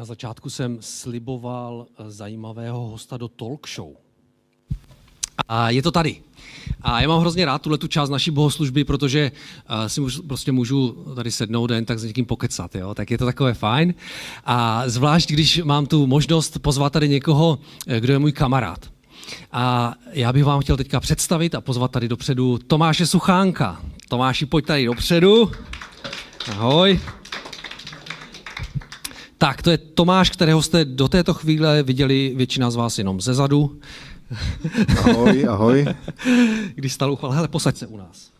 Na začátku jsem sliboval eh, zajímavého hosta do talk show. A je to tady. A já mám hrozně rád tuhle tu část naší bohoslužby, protože uh, si můžu, prostě můžu tady sednout jen tak s někým pokecat, jo? tak je to takové fajn. A zvlášť, když mám tu možnost pozvat tady někoho, eh, kdo je můj kamarád. A já bych vám chtěl teďka představit a pozvat tady dopředu Tomáše Suchánka. Tomáši, pojď tady dopředu. Ahoj. Tak, to je Tomáš, kterého jste do této chvíle viděli většina z vás jenom ze zadu. Ahoj, ahoj. Když stal uchval, hele, posaď se u nás.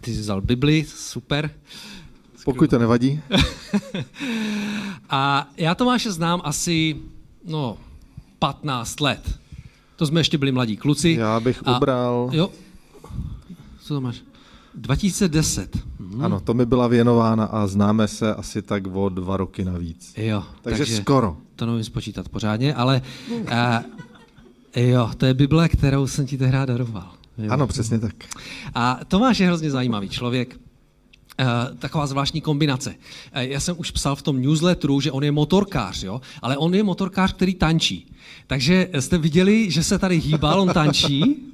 Ty jsi vzal Bibli, super. Pokud to nevadí. A já Tomáše znám asi, no, 15 let. To jsme ještě byli mladí kluci. Já bych A- ubral... Jo. Co to máš? 2010. Hm. Ano, to mi byla věnována a známe se asi tak o dva roky navíc. Jo. Takže, takže skoro. To nevím spočítat pořádně, ale uh, jo, to je Bible, kterou jsem ti tehdy daroval. Jo. Ano, přesně tak. A Tomáš je hrozně zajímavý člověk. Uh, taková zvláštní kombinace. Uh, já jsem už psal v tom newsletteru, že on je motorkář, jo? ale on je motorkář, který tančí. Takže jste viděli, že se tady hýbal, on tančí?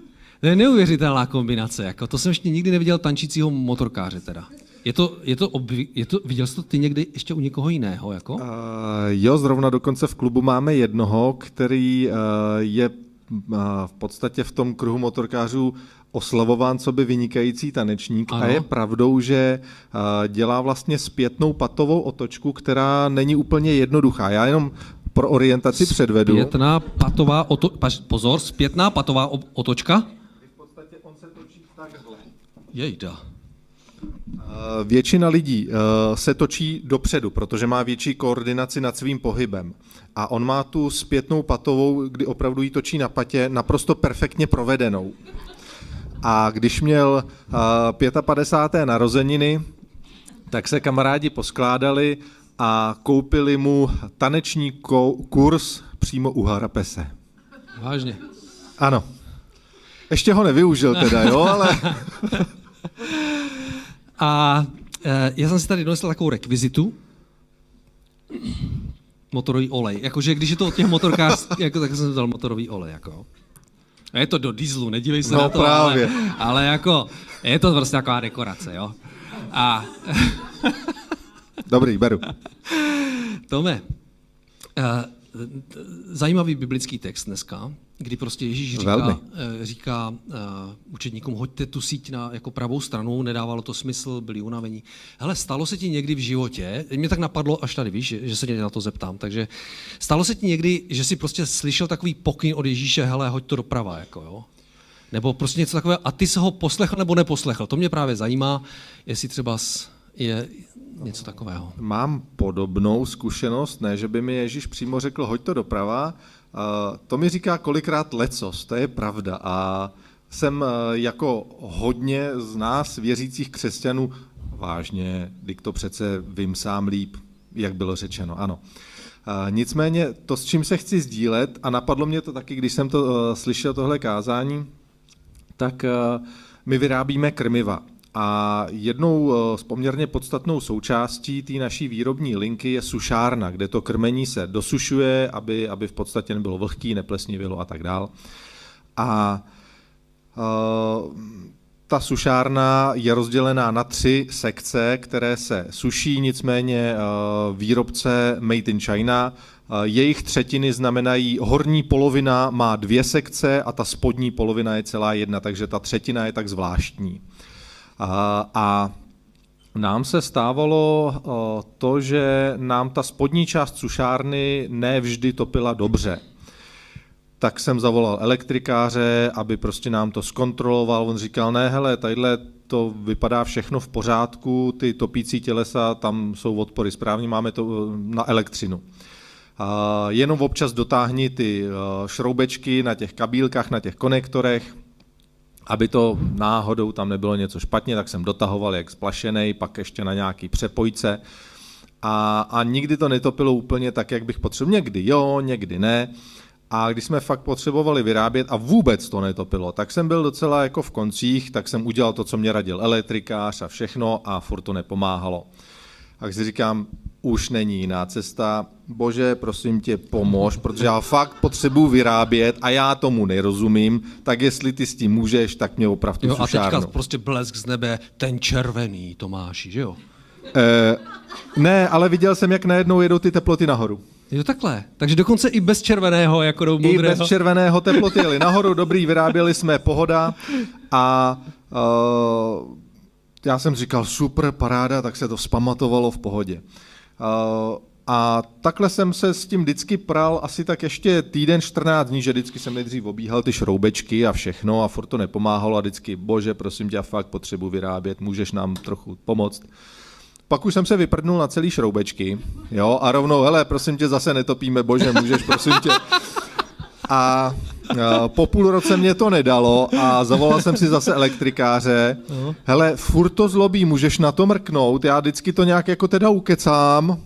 To je neuvěřitelná kombinace. Jako. To jsem ještě nikdy neviděl tančícího motorkáře teda. Je to, je to, obvy, je to, viděl jsi to ty někdy ještě u někoho jiného? Jako? Uh, jo, zrovna dokonce v klubu máme jednoho, který uh, je uh, v podstatě v tom kruhu motorkářů oslavován co by vynikající tanečník Ano. a je pravdou, že uh, dělá vlastně zpětnou patovou otočku, která není úplně jednoduchá. Já jenom pro orientaci předvedu. Zpětná patová oto, paž, pozor, zpětná patová otočka. V podstatě on se točí takhle. Jejda. Eh, Většina lidí eh, se točí dopředu, protože má větší koordinaci nad svým pohybem. A on má tu zpětnou patovou, kdy opravdu ji točí na patě, naprosto perfektně provedenou. A když měl eh, 55. narozeniny, tak se kamarádi poskládali a koupili mu taneční kurz přímo u Harapese. Vážně. Ano. Ještě ho nevyužil teda, jo, ale... A e, já jsem si tady donesl takovou rekvizitu. Motorový olej. Jakože když je to od těch motorkář, jako, tak jsem vzal motorový olej. Jako. A je to do dieselu, nedívej se No na to, právě. Ale, ale jako, je to prostě taková dekorace, jo. A Dobrý, beru. Tome, eh, zajímavý biblický text dneska, kdy prostě Ježíš říká, Velmi. eh, říká eh, učedníkům, hoďte tu síť na jako pravou stranu, nedávalo to smysl, byli unavení. Hele, stalo se ti někdy v životě, mě tak napadlo až tady, víš, že, že se tě na to zeptám, takže stalo se ti někdy, že jsi prostě slyšel takový pokyn od Ježíše, hele, hoď to doprava, jako jo? Nebo prostě něco takového, a ty se ho poslechl nebo neposlechl. To mě právě zajímá, jestli třeba s- je něco takového. Mám podobnou zkušenost, ne, že by mi Ježíš přímo řekl, hoď to doprava. To mi říká kolikrát lecos, to je pravda. A jsem uh, jako hodně z nás, věřících křesťanů, vážně, když to přece vím sám líp, jak bylo řečeno, ano. Uh, nicméně to, s čím se chci sdílet, a napadlo mě to taky, když jsem to uh, slyšel, tohle kázání, tak my vyrábíme krmiva. A jednou eh, z poměrně podstatnou součástí té naší výrobní linky je sušárna, kde to krmení se dosušuje, aby, aby v podstatě nebylo vlhký, neplesnivělo a tak dál. A eh, ta sušárna je rozdělená na tři sekce, které se suší, nicméně eh, výrobce Made in China, eh, jejich třetiny znamenají, horní polovina má dvě sekce a ta spodní polovina je celá jedna, takže ta třetina je tak zvláštní. A, nám se stávalo eh, to, že nám ta spodní část sušárny nevždy topila dobře tak jsem zavolal elektrikáře, aby prostě nám to zkontroloval. On říkal, ne, hele, tadyhle to vypadá všechno v pořádku, ty topící tělesa, tam jsou odpory správně, máme to eh, na elektřinu. A jenom občas dotáhni ty eh, šroubečky na těch kabílkách, na těch konektorech, aby to náhodou tam nebylo něco špatně, tak jsem dotahoval jak splašený, pak ještě na nějaký přepojce. A, a nikdy to netopilo úplně tak, jak bych potřeboval. Někdy jo, někdy ne. A když jsme fakt potřebovali vyrábět a vůbec to netopilo, tak jsem byl docela jako v koncích, tak jsem udělal to, co mě radil elektrikář a všechno a furt to nepomáhalo. A když si říkám, už není jiná cesta. Bože, prosím tě, pomož, protože já fakt potřebuji vyrábět a já tomu nerozumím, tak jestli ty s tím můžeš, tak mě opravdu Jo, a sušárnu. teďka prostě blesk z nebe, ten červený Tomáši, že jo? Eh, ne, ale viděl jsem, jak najednou jedou ty teploty nahoru. Je to takhle. Takže dokonce i bez červeného, jako do I modrého. bez červeného teploty jeli nahoru, dobrý, vyráběli jsme, pohoda. A uh, já jsem říkal, super, paráda, tak se to vzpamatovalo v pohodě. Uh, a takhle jsem se s tím vždycky pral asi tak ještě týden, 14 dní, že vždycky jsem nejdřív obíhal ty šroubečky a všechno a furt to nepomáhalo a vždycky, bože, prosím tě, fakt potřebuji vyrábět, můžeš nám trochu pomoct. Pak už jsem se vyprdnul na celý šroubečky, jo, a rovnou, hele, prosím tě, zase netopíme, bože, můžeš, prosím tě. A po půl roce mě to nedalo a zavolal jsem si zase elektrikáře. Hele, furt to zlobí, můžeš na to mrknout, já vždycky to nějak jako teda ukecám,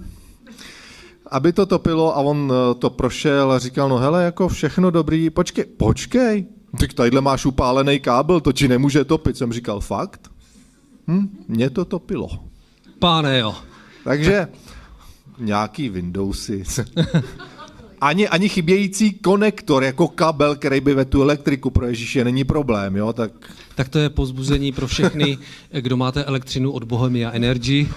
aby to topilo a on eh, to prošel a říkal, no hele, jako všechno dobrý, počkej, počkej, tak tadyhle máš upálený kábel, to ti nemůže topit. Jsem říkal, fakt? Hm, mě to topilo. Páne jo. Takže nějaký Windowsy. Ani, ani chybějící konektor jako kabel, který by ve tu elektriku pro Ježíše není problém, jo, tak Tak to je pozbuzení pro všechny, kdo máte elektřinu od Bohemia Energy.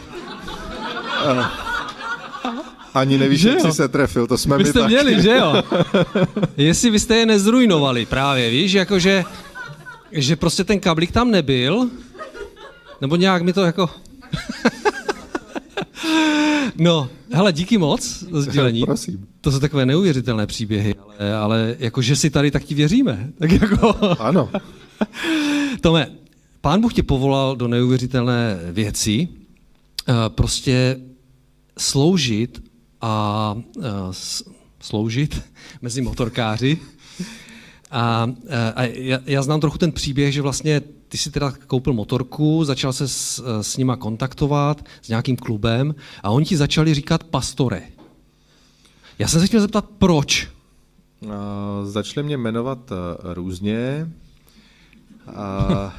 ani nevíš, Že jak jsi se trefil, to jsme Vy my jste tak. měli, že jo? Jestli vy jste je nezrujnovali právě, víš, jakože, že prostě ten kablík tam nebyl, nebo nějak mi to jako... no, hele, díky moc za sdílení. Prosím. To jsou takové neuvěřitelné příběhy, ale, ale jakože si tady tak ti věříme. Tak jako... Ano. Tome, pán Bůh tě povolal do neuvěřitelné věci, eh, prostě sloužit a eh, sloužit mezi motorkáři. A, eh, a já, já znám trochu ten příběh, že vlastně ty si teda koupil motorku, začal se s, s nima kontaktovat, s nějakým klubem a oni ti začali říkat pastore. Já jsem se chtěl zeptat, proč? A začali mě jmenovat eh, různě. A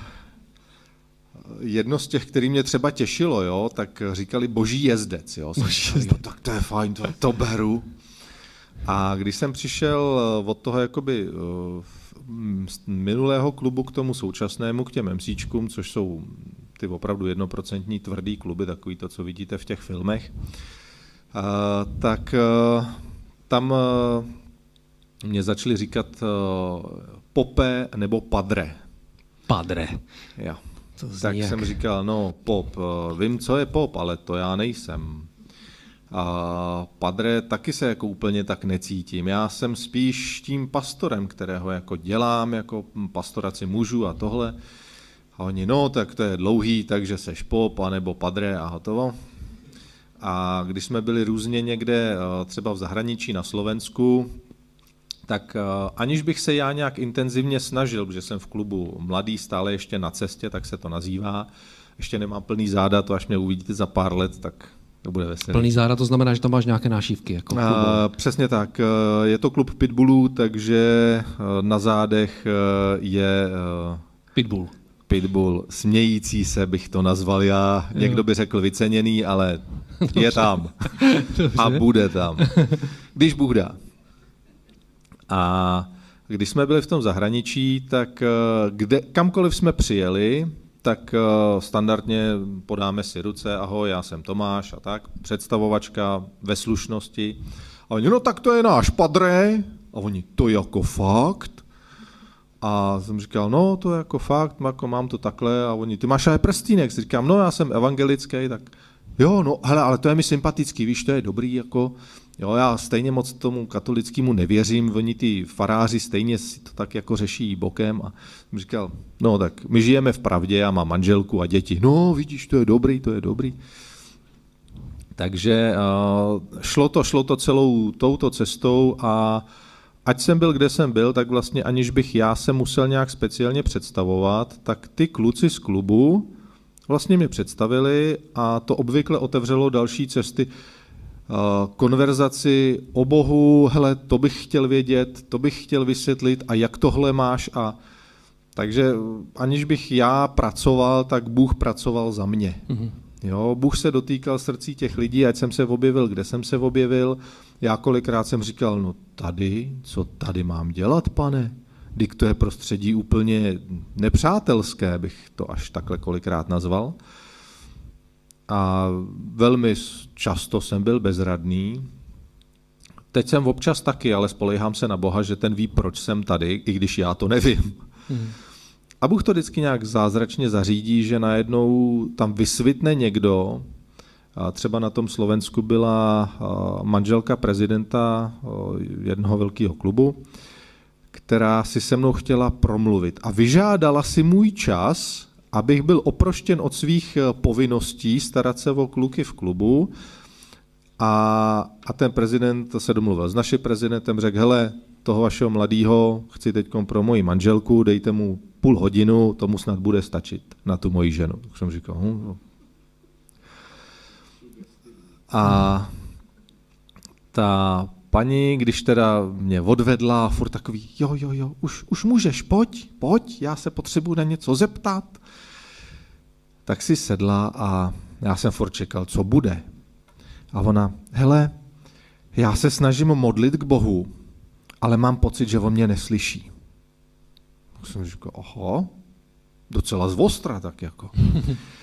jedno z těch, který mě třeba těšilo, jo, tak říkali boží jezdec. Jo. Jsem říkal, jo, tak to je fajn, to, to beru. A když jsem přišel eh, od toho jakoby eh, mm, minulého klubu k tomu současnému, k těm MCčkům, což jsou ty opravdu jednoprocentní tvrdý kluby, takový to, co vidíte v těch filmech, tak tam eh, mě začali říkat eh, pope nebo padre. Padre. Jo. To Tak jak- jsem říkal, no pop, eh, vím, co je pop, ale to já nejsem. A padre taky se jako úplně tak necítím. Já jsem spíš tím pastorem, kterého jako dělám, jako pastoraci mužů a tohle. A oni, no, tak to je dlouhý, takže seš pop, anebo padre a hotovo. A když jsme byli různě někde, eh, třeba v zahraničí na Slovensku, tak eh, aniž bych se já nějak intenzivně snažil, protože jsem v klubu mladý, stále ještě na cestě, tak se to nazývá, ještě nemám plný záda, to až mě uvidíte za pár let, tak to bude veselé. Plný záda, to znamená, že tam máš nějaké nášívky. Jako. A, přesně tak. eh, Je to klub pitbullů, takže eh, na zádech eh, je eh, Pitbull. Pitbull smějící se, bych to nazval já. Někdo by řekl vyceněný, ale je tam. A bude tam. Když Bůh dá. A když jsme byli v tom zahraničí, tak eh, kde, kamkoliv jsme přijeli, tak eh, standardně podáme si ruce, ahoj, já jsem Tomáš a tak, představovačka ve slušnosti. A oni, no tak to je náš padre. A oni, to jako fakt? A jsem říkal, no to je jako fakt, jako mám to takhle. A oni, ty máš aj prstínek. Říkám, no já jsem evangelický, tak jo, no hele, ale to je mi sympatický, víš, to je dobrý, jako, jo, já stejně moc tomu katolickému nevěřím, oni ty faráři stejně si to tak jako řeší bokem a jsem říkal, no tak my žijeme v pravdě, já mám manželku a děti, no vidíš, to je dobrý, to je dobrý. Takže uh, šlo to, šlo to celou touto cestou a ať jsem byl, kde jsem byl, tak vlastně aniž bych já se musel nějak speciálně představovat, tak ty kluci z klubu vlastně mě představili a to obvykle otevřelo další cesty uh, konverzaci o Bohu, hele, to bych chtěl vědět, to bych chtěl vysvětlit a jak tohle máš a takže aniž bych já pracoval, tak Bůh pracoval za mě. Mm-hmm. Jo, Bůh se dotýkal srdcí těch lidí, ať jsem se objevil, kde jsem se objevil. Já kolikrát jsem říkal, no tady, co tady mám dělat, pane? Dik to je prostředí úplně nepřátelské, bych to až takhle kolikrát nazval. A velmi často jsem byl bezradný. Teď jsem občas taky, ale spolehám se na Boha, že ten ví, proč jsem tady, i když já to nevím. Hmm. A Bůh to vždycky nějak zázračně zařídí, že najednou tam vysvitne někdo, třeba na tom Slovensku byla manželka prezidenta jednoho velkého klubu, která si se mnou chtěla promluvit a vyžádala si můj čas, abych byl oproštěn od svých e, povinností starat se o kluky v klubu. A, a ten prezident se domluvil s naším prezidentem, řekl, hele, toho vašeho mladého chci teď pro moji manželku, dejte mu půl hodinu, tomu snad bude stačit na tu moji ženu. Tak jsem říkal, hm, no. A ta paní, když teda mě odvedla, furt takový, jo, jo, jo, už, už můžeš, pojď, pojď, já se potřebuji na něco zeptat. Tak si sedla a já jsem furt čekal, co bude. A ona, hele, já se snažím modlit k Bohu, ale mám pocit, že on mě neslyší. Tak jsem říkal, oho, docela zvostra tak jako.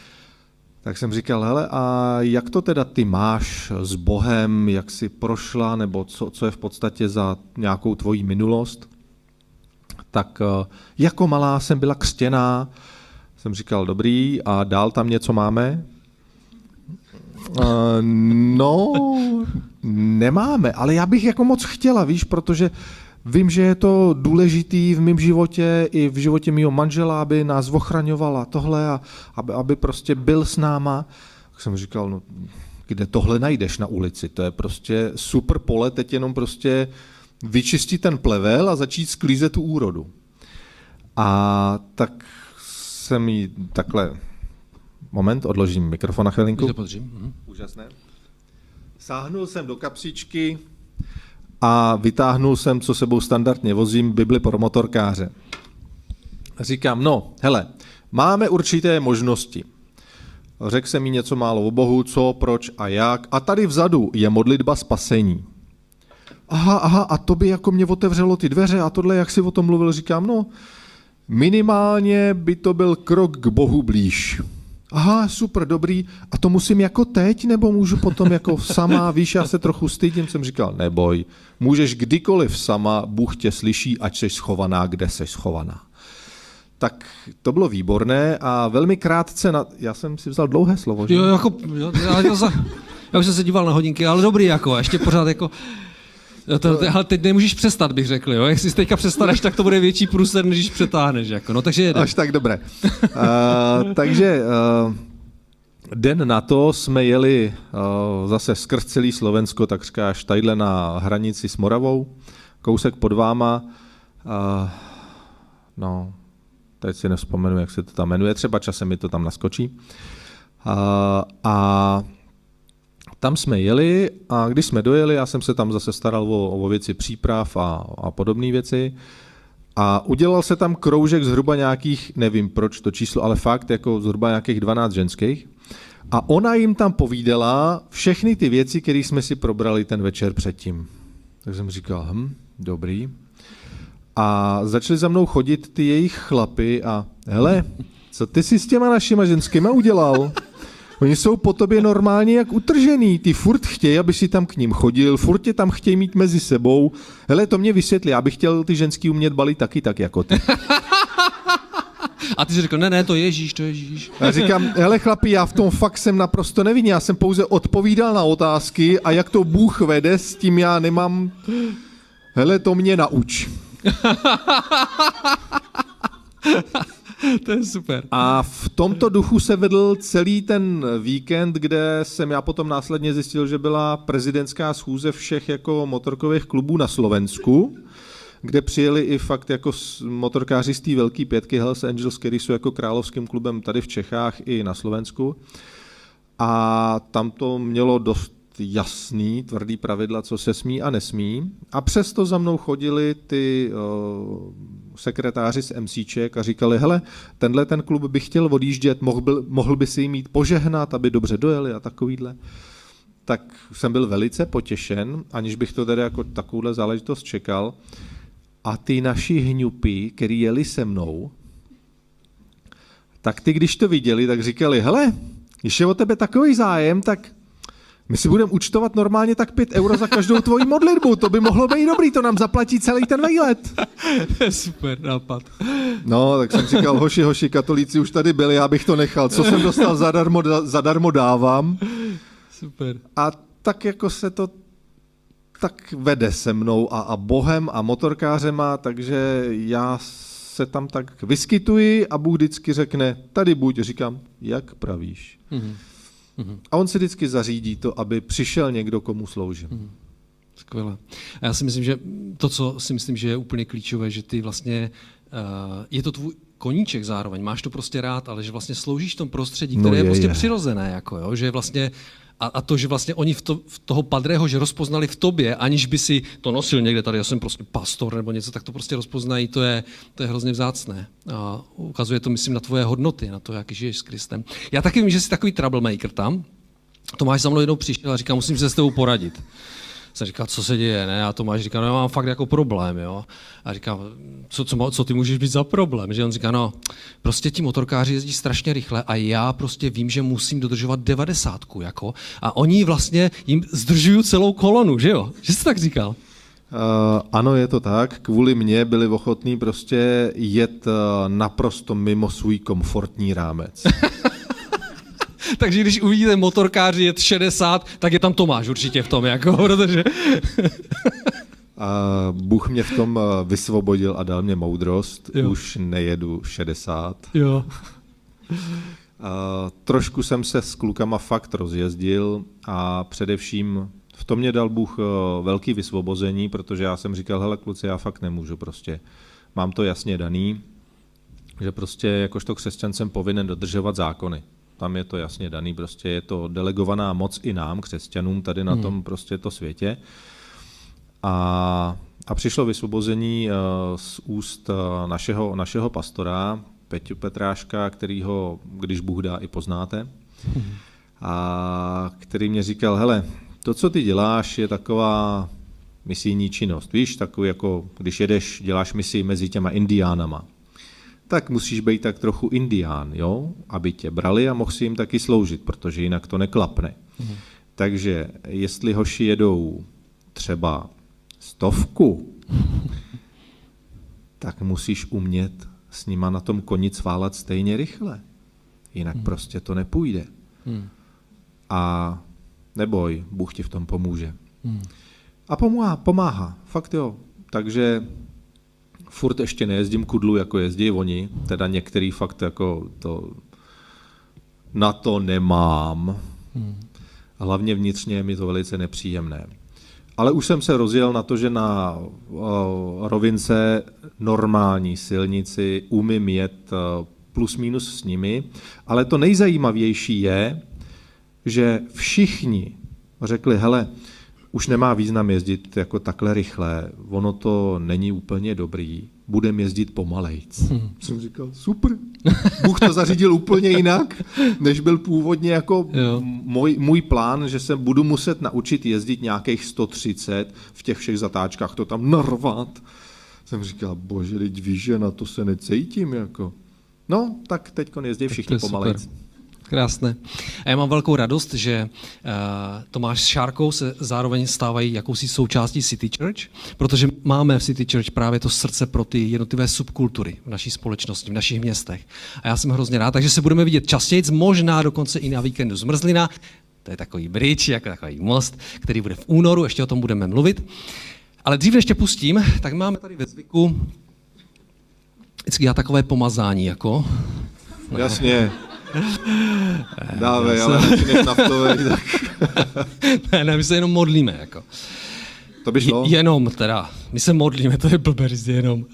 tak jsem říkal, hele, a jak to teda ty máš s Bohem, jak jsi prošla, nebo co, co je v podstatě za nějakou tvoji minulost? Tak eh, jako malá jsem byla křtěná, jsem říkal, dobrý, a dál tam něco máme? Uh, no, nemáme, ale já bych jako moc chtěla, víš, protože vím, že je to důležitý v mém životě i v životě mého manžela, aby nás ochraňovala tohle a aby, aby prostě byl s náma. Tak jsem říkal, no, kde tohle najdeš na ulici? To je prostě super pole, teď jenom prostě vyčistit ten plevel a začít sklízet tu úrodu. A tak jsem jí takhle Moment, odložím mikrofon na chvilinku. Mhm. Úžasné. Sáhnul jsem do kapsičky a vytáhnul jsem, co sebou standardně vozím, Bibli pro motorkáře. Říkám, no, hele, máme určité možnosti. Řekl jsem mi něco málo o Bohu, co, proč a jak. A tady vzadu je modlitba spasení. Aha, aha, a to by jako mě otevřelo ty dveře a tohle, jak si o tom mluvil, říkám, no, minimálně by to byl krok k Bohu blíž. Aha, super, dobrý. A to musím jako teď, nebo můžu potom jako sama, víš, já se trochu stydím, jsem říkal, neboj, můžeš kdykoliv sama, Bůh tě slyší, ať jsi schovaná, kde jsi schovaná. Tak to bylo výborné a velmi krátce, na... já jsem si vzal dlouhé slovo, že? Jo, jako, jo, já, já, já už jsem se díval na hodinky, ale dobrý jako, ještě pořád jako, Jo, to, to, ale teď nemůžeš přestat, bych řekl. Jo? Jestli teďka přestaneš, tak to bude větší průser, než když přetáhneš. Jako. No, takže jede. Až tak dobré. Uh, takže uh, den na to jsme jeli uh, zase skrz celý Slovensko, takřka až tadyhle na hranici s Moravou, kousek pod váma. Uh, no, teď si nevzpomenu, jak se to tam jmenuje, třeba časem mi to tam naskočí. Uh, a tam jsme jeli a když jsme dojeli, já jsem se tam zase staral o, o věci příprav a, a podobné věci. A udělal se tam kroužek zhruba nějakých, nevím proč to číslo, ale fakt jako zhruba nějakých 12 ženských. A ona jim tam povídala všechny ty věci, které jsme si probrali ten večer předtím. Tak jsem říkal, hm, dobrý. A začali za mnou chodit ty jejich chlapy a hele, co ty si s těma našima ženskýma udělal? Oni jsou po tobě normálně jak utržený. Ty furt chtějí, aby si tam k ním chodil, furt tě tam chtějí mít mezi sebou. Hele, to mě vysvětlí, já bych chtěl ty ženský umět balit taky tak jako ty. A ty jsi řekl, ne, ne, to Ježíš, to Ježíš. Já říkám, hele chlapi, já v tom fakt jsem naprosto nevinný, já jsem pouze odpovídal na otázky a jak to Bůh vede, s tím já nemám... Hele, to mě nauč. to je super. A v tomto duchu se vedl celý ten víkend, kde jsem já potom následně zjistil, že byla prezidentská schůze všech jako motorkových klubů na Slovensku, kde přijeli i fakt jako motorkáři z té velké pětky Hells Angels, který jsou jako královským klubem tady v Čechách i na Slovensku. A tam to mělo dost jasný, tvrdý pravidla, co se smí a nesmí. A přesto za mnou chodili ty uh, sekretáři z MCček a říkali, hele, tenhle ten klub by chtěl odjíždět, mohl by, mohl by si jim mít požehnat, aby dobře dojeli a takovýhle. Tak jsem byl velice potěšen, aniž bych to tedy jako takovouhle záležitost čekal. A ty naši hňupy, který jeli se mnou, tak ty, když to viděli, tak říkali, hele, když je o tebe takový zájem, tak my si budeme účtovat normálně tak 5 euro za každou tvoji modlitbu, to by mohlo být dobrý, to nám zaplatí celý ten výlet. Super nápad. No, tak jsem říkal, hoši, hoši, katolíci už tady byli, já bych to nechal, co jsem dostal zadarmo, zadarmo dávám. Super. A tak jako se to tak vede se mnou a, a bohem a motorkářema, takže já se tam tak vyskytuji a Bůh vždycky řekne, tady buď, říkám, jak pravíš. Mm-hmm. A on si vždycky zařídí to, aby přišel někdo, komu sloužím. Mm-hmm. Skvěle. A já si myslím, že to, co si myslím, že je úplně klíčové, že ty vlastně, je to tvůj koníček zároveň, máš to prostě rád, ale že vlastně sloužíš v tom prostředí, které no je, je prostě je. přirozené, jako jo, že vlastně a, a to, že vlastně oni v, to, v toho padrého, že rozpoznali v tobě, aniž by si to nosil někde tady, já jsem prostě pastor nebo něco, tak to prostě rozpoznají, to je, to je hrozně vzácné. A ukazuje to, myslím, na tvoje hodnoty, na to, jak žiješ s Kristem. Já taky vím, že jsi takový troublemaker tam. Tomáš za mnou jednou přišel a říká, musím se s tebou poradit jsem říkal, co se děje, ne? A Tomáš říká, no já mám fakt jako problém, jo. A říká, co, co, co ty můžeš být za problém? Že on říká, no, prostě ti motorkáři jezdí strašně rychle a já prostě vím, že musím dodržovat devadesátku, jako. A oni vlastně jim zdržují celou kolonu, že jo? Že jsi tak říkal? Uh, ano, je to tak. Kvůli mně byli ochotní prostě jet uh, naprosto mimo svůj komfortní rámec. Takže když uvidíte motorkáři jet 60, tak je tam Tomáš určitě v tom, jako, protože... A Bůh mě v tom eh, vysvobodil a dal mě moudrost. Jo. Už nejedu 60. Jo. A trošku jsem se s klukama fakt rozjezdil a především v tom mě dal Bůh eh, velký vysvobození, protože já jsem říkal, hele kluci, já fakt nemůžu prostě. Mám to jasně daný, že prostě jakožto křesťan jsem povinen dodržovat zákony tam je to jasně daný, prostě je to delegovaná moc i nám, křesťanům, tady na hmm. tom prostě to světě. A, a přišlo vysvobození uh, z úst uh, našeho, našeho pastora, Peťu Petráška, kterýho, když Bůh dá, i poznáte, hmm. a který mě říkal, hele, to, co ty děláš, je taková misijní činnost. Víš, takový jako, když jedeš, děláš misi mezi těma indiánama tak musíš být tak trochu indián, jo? aby tě brali a mohl si jim taky sloužit, protože jinak to neklapne. Mhm. Takže jestli hoši jedou třeba stovku, tak musíš umět s nima na tom koni cválat stejně rychle. Jinak mhm. prostě to nepůjde. Mhm. A neboj, Bůh ti v tom pomůže. Mhm. A pomáhá, pomáhá, fakt jo. Takže furt ještě nejezdím kudlu, jako jezdí oni, teda některý fakt jako to na to nemám. Hmm. Hlavně vnitřně je mi to velice nepříjemné. Ale už jsem se rozjel na to, že na rovince normální silnici umím jet plus minus s nimi, ale to nejzajímavější je, že všichni řekli, hele, už nemá význam jezdit jako takhle rychle, ono to není úplně dobrý, budeme jezdit pomalejc. Hmm. Jsem říkal, super, Bůh to zařídil úplně jinak, než byl původně jako můj, můj plán, že se budu muset naučit jezdit nějakých 130 v těch všech zatáčkách, to tam narvat. Jsem říkal, bože, teď víš, že na to se necítím. Jako. No, tak teď jezdí všichni pomalejc. Super. Krásné. A já mám velkou radost, že uh, Tomáš s Šárkou se zároveň stávají jakousi součástí City Church, protože máme v City Church právě to srdce pro ty jednotlivé subkultury v naší společnosti, v našich městech. A já jsem hrozně rád, takže se budeme vidět častěji, možná dokonce i na víkendu zmrzlina. To je takový bridge, jako takový most, který bude v únoru, ještě o tom budeme mluvit. Ale dřív, než tě pustím, tak máme tady ve zvyku vždycky já takové pomazání, jako... Jasně. Dávej, ale než naftovej, tak... ne, ne, my se jenom modlíme, jako. To by šlo? Jenom teda, my se modlíme, to je blbé jenom.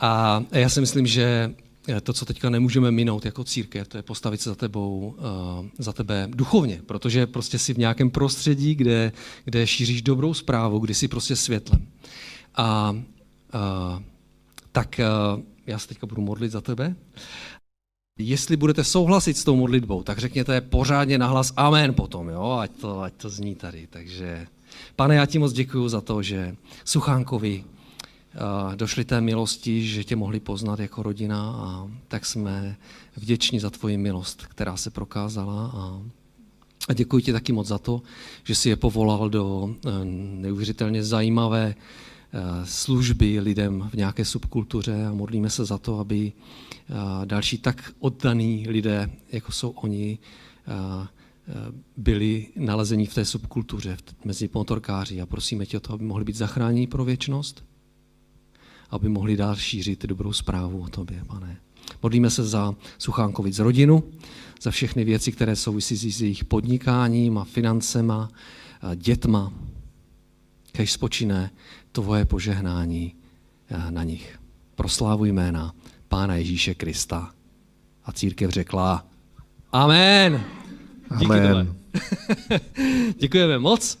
A já si myslím, že to, co teďka nemůžeme minout jako církev, to je postavit se za tebou, uh, za tebe duchovně, protože prostě jsi v nějakém prostředí, kde, kde šíříš dobrou zprávu, kdy jsi prostě světlem. A uh, Tak já se teďka budu modlit za tebe. Jestli budete souhlasit s tou modlitbou, tak řekněte pořádně nahlas amen potom, jo? Ať, to, ať to zní tady. Takže, pane, já ti moc děkuji za to, že Suchánkovi uh, došli té milosti, že tě mohli poznat jako rodina a tak jsme vděční za tvoji milost, která se prokázala a, a děkuji ti taky moc za to, že jsi je povolal do uh, neuvěřitelně zajímavé služby lidem v nějaké subkultuře a modlíme se za to, aby další tak oddaný lidé, jako jsou oni, byli nalezeni v té subkultuře mezi motorkáři a prosíme tě o to, aby mohli být zachráněni pro věčnost, aby mohli dál šířit dobrou zprávu o tobě, pane. Modlíme se za Suchánkovic rodinu, za všechny věci, které souvisí s jejich podnikáním a financema, a dětma. Kež spočine tvoje požehnání na nich. Proslávuj jména Pána Ježíše Krista. A církev řekla Amen. Díky Amen. Děkujeme moc.